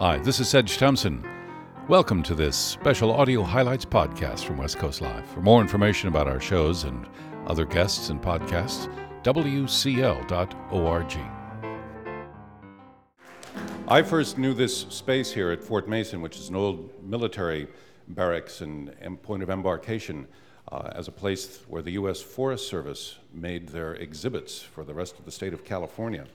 Hi, this is Sedge Thompson. Welcome to this special audio highlights podcast from West Coast Live. For more information about our shows and other guests and podcasts, wcl.org. I first knew this space here at Fort Mason, which is an old military barracks and, and point of embarkation, uh, as a place where the U.S. Forest Service made their exhibits for the rest of the state of California.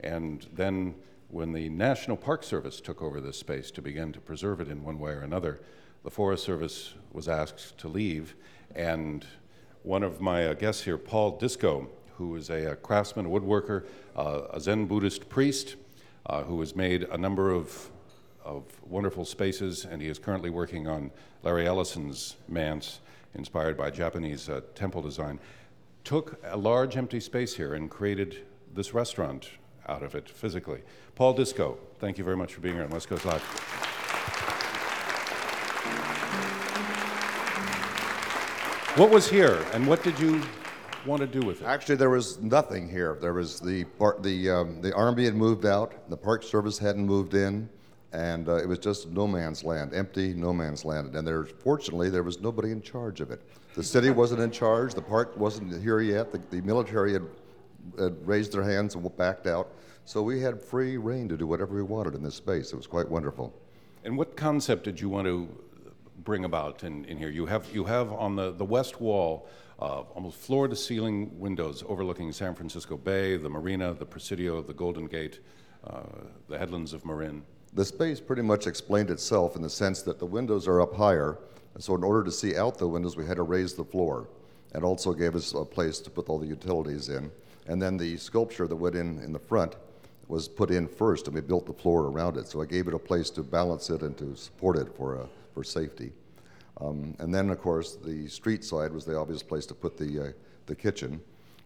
And then, when the National Park Service took over this space to begin to preserve it in one way or another, the Forest Service was asked to leave. And one of my uh, guests here, Paul Discoe, who is a, a craftsman, a woodworker, uh, a Zen Buddhist priest, uh, who has made a number of, of wonderful spaces, and he is currently working on Larry Ellison's manse, inspired by Japanese uh, temple design, took a large empty space here and created this restaurant out of it physically. Paul Discoe, thank you very much for being here on West Coast Live. What was here, and what did you want to do with it? Actually, there was nothing here. There was the the um, the army had moved out, the Park Service hadn't moved in, and uh, it was just no man's land, empty no man's land. And there, fortunately, there was nobody in charge of it. The city wasn't in charge. The park wasn't here yet. The, the military had, had raised their hands and backed out. So we had free reign to do whatever we wanted in this space. It was quite wonderful. And what concept did you want to bring about in, in here? You have, you have on the, the west wall uh, almost floor to ceiling windows overlooking San Francisco Bay, the marina, the Presidio, the Golden Gate, uh, the headlands of Marin. The space pretty much explained itself in the sense that the windows are up higher, so in order to see out the windows, we had to raise the floor, and also gave us a place to put all the utilities in. And then the sculpture that went in in the front was put in first, and we built the floor around it. So I gave it a place to balance it and to support it for, uh, for safety. Um, and then, of course, the street side was the obvious place to put the, uh, the kitchen.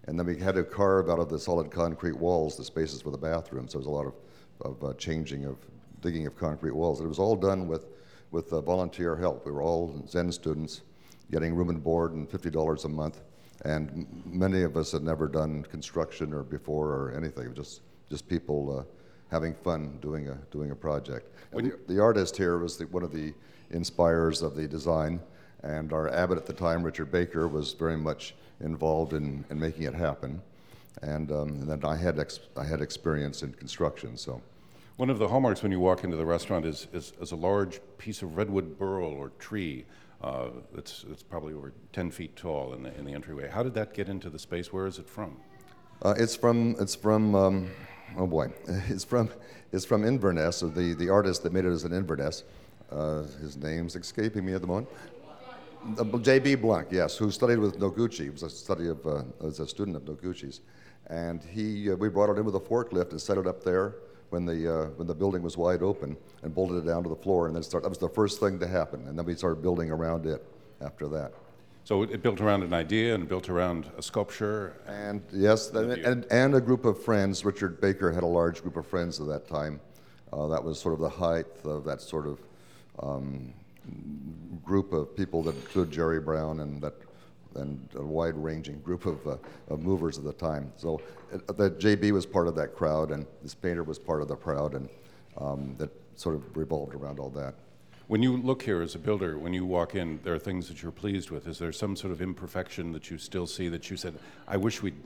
And then we had to carve out of the solid concrete walls the spaces for the bathrooms. So there was a lot of, of uh, changing of digging of concrete walls. And It was all done with, with uh, volunteer help. We were all Zen students getting room and board and $50 a month. And many of us had never done construction or before or anything, just, just people uh, having fun doing a, doing a project. The, the, artist here was the, one of the inspirers of the design, and our abbot at the time, Richard Baker, was very much involved in, in making it happen. And, um, and then I had, ex- I had experience in construction, so. One of the hallmarks when you walk into the restaurant is, is, is a large piece of redwood burl or tree uh, that's probably over 10 feet tall in the, in the entryway. How did that get into the space? Where is it from? Uh, it's from, it's from um, oh boy, it's from, it's from Inverness, or the, the artist that made it is in Inverness. Uh, his name's escaping me at the moment. Uh, J.B. Blanc, yes, who studied with Noguchi. He was a study of, uh, as a student of Noguchi's. And he, uh, we brought it in with a forklift and set it up there when the, uh, when the building was wide open and bolted it down to the floor. And then start, that was the first thing to happen. And then we started building around it after that. So it built around an idea and built around a sculpture? And yes, and, and, and, a group of friends. Richard Baker had a large group of friends at that time. Uh, that was sort of the height of that sort of um, group of people that included Jerry Brown and that and a wide-ranging group of, uh, of, movers at the time. So uh, that JB was part of that crowd, and this painter was part of the crowd, and um, that sort of revolved around all that. When you look here as a builder, when you walk in, there are things that you're pleased with. Is there some sort of imperfection that you still see that you said, "I wish we'd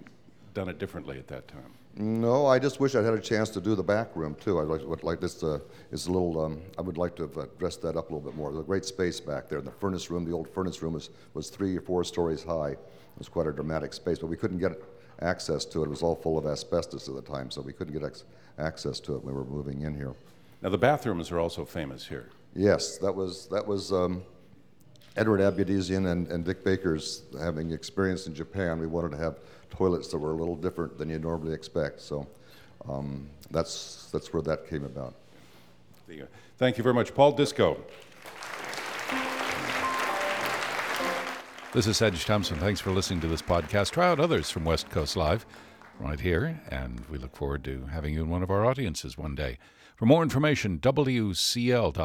done it differently at that time"? No, I just wish I'd had a chance to do the back room too. I like, would like this uh, is a little. Um, I would like to have dressed that up a little bit more. There's a great space back there. The furnace room, the old furnace room, was was three or four stories high. It was quite a dramatic space, but we couldn't get access to it. It was all full of asbestos at the time, so we couldn't get ex- access to it when we were moving in here. Now the bathrooms are also famous here. Yes, that was that was. Um, Edward Abudizian and, and Dick Baker's having experience in Japan, we wanted to have toilets that were a little different than you normally expect. So um, that's, that's where that came about. Thank you very much. Paul Discoe. This is Sedge Thompson. Thanks for listening to this podcast. Try out others from West Coast Live right here, and we look forward to having you in one of our audiences one day. For more information, WCL.org.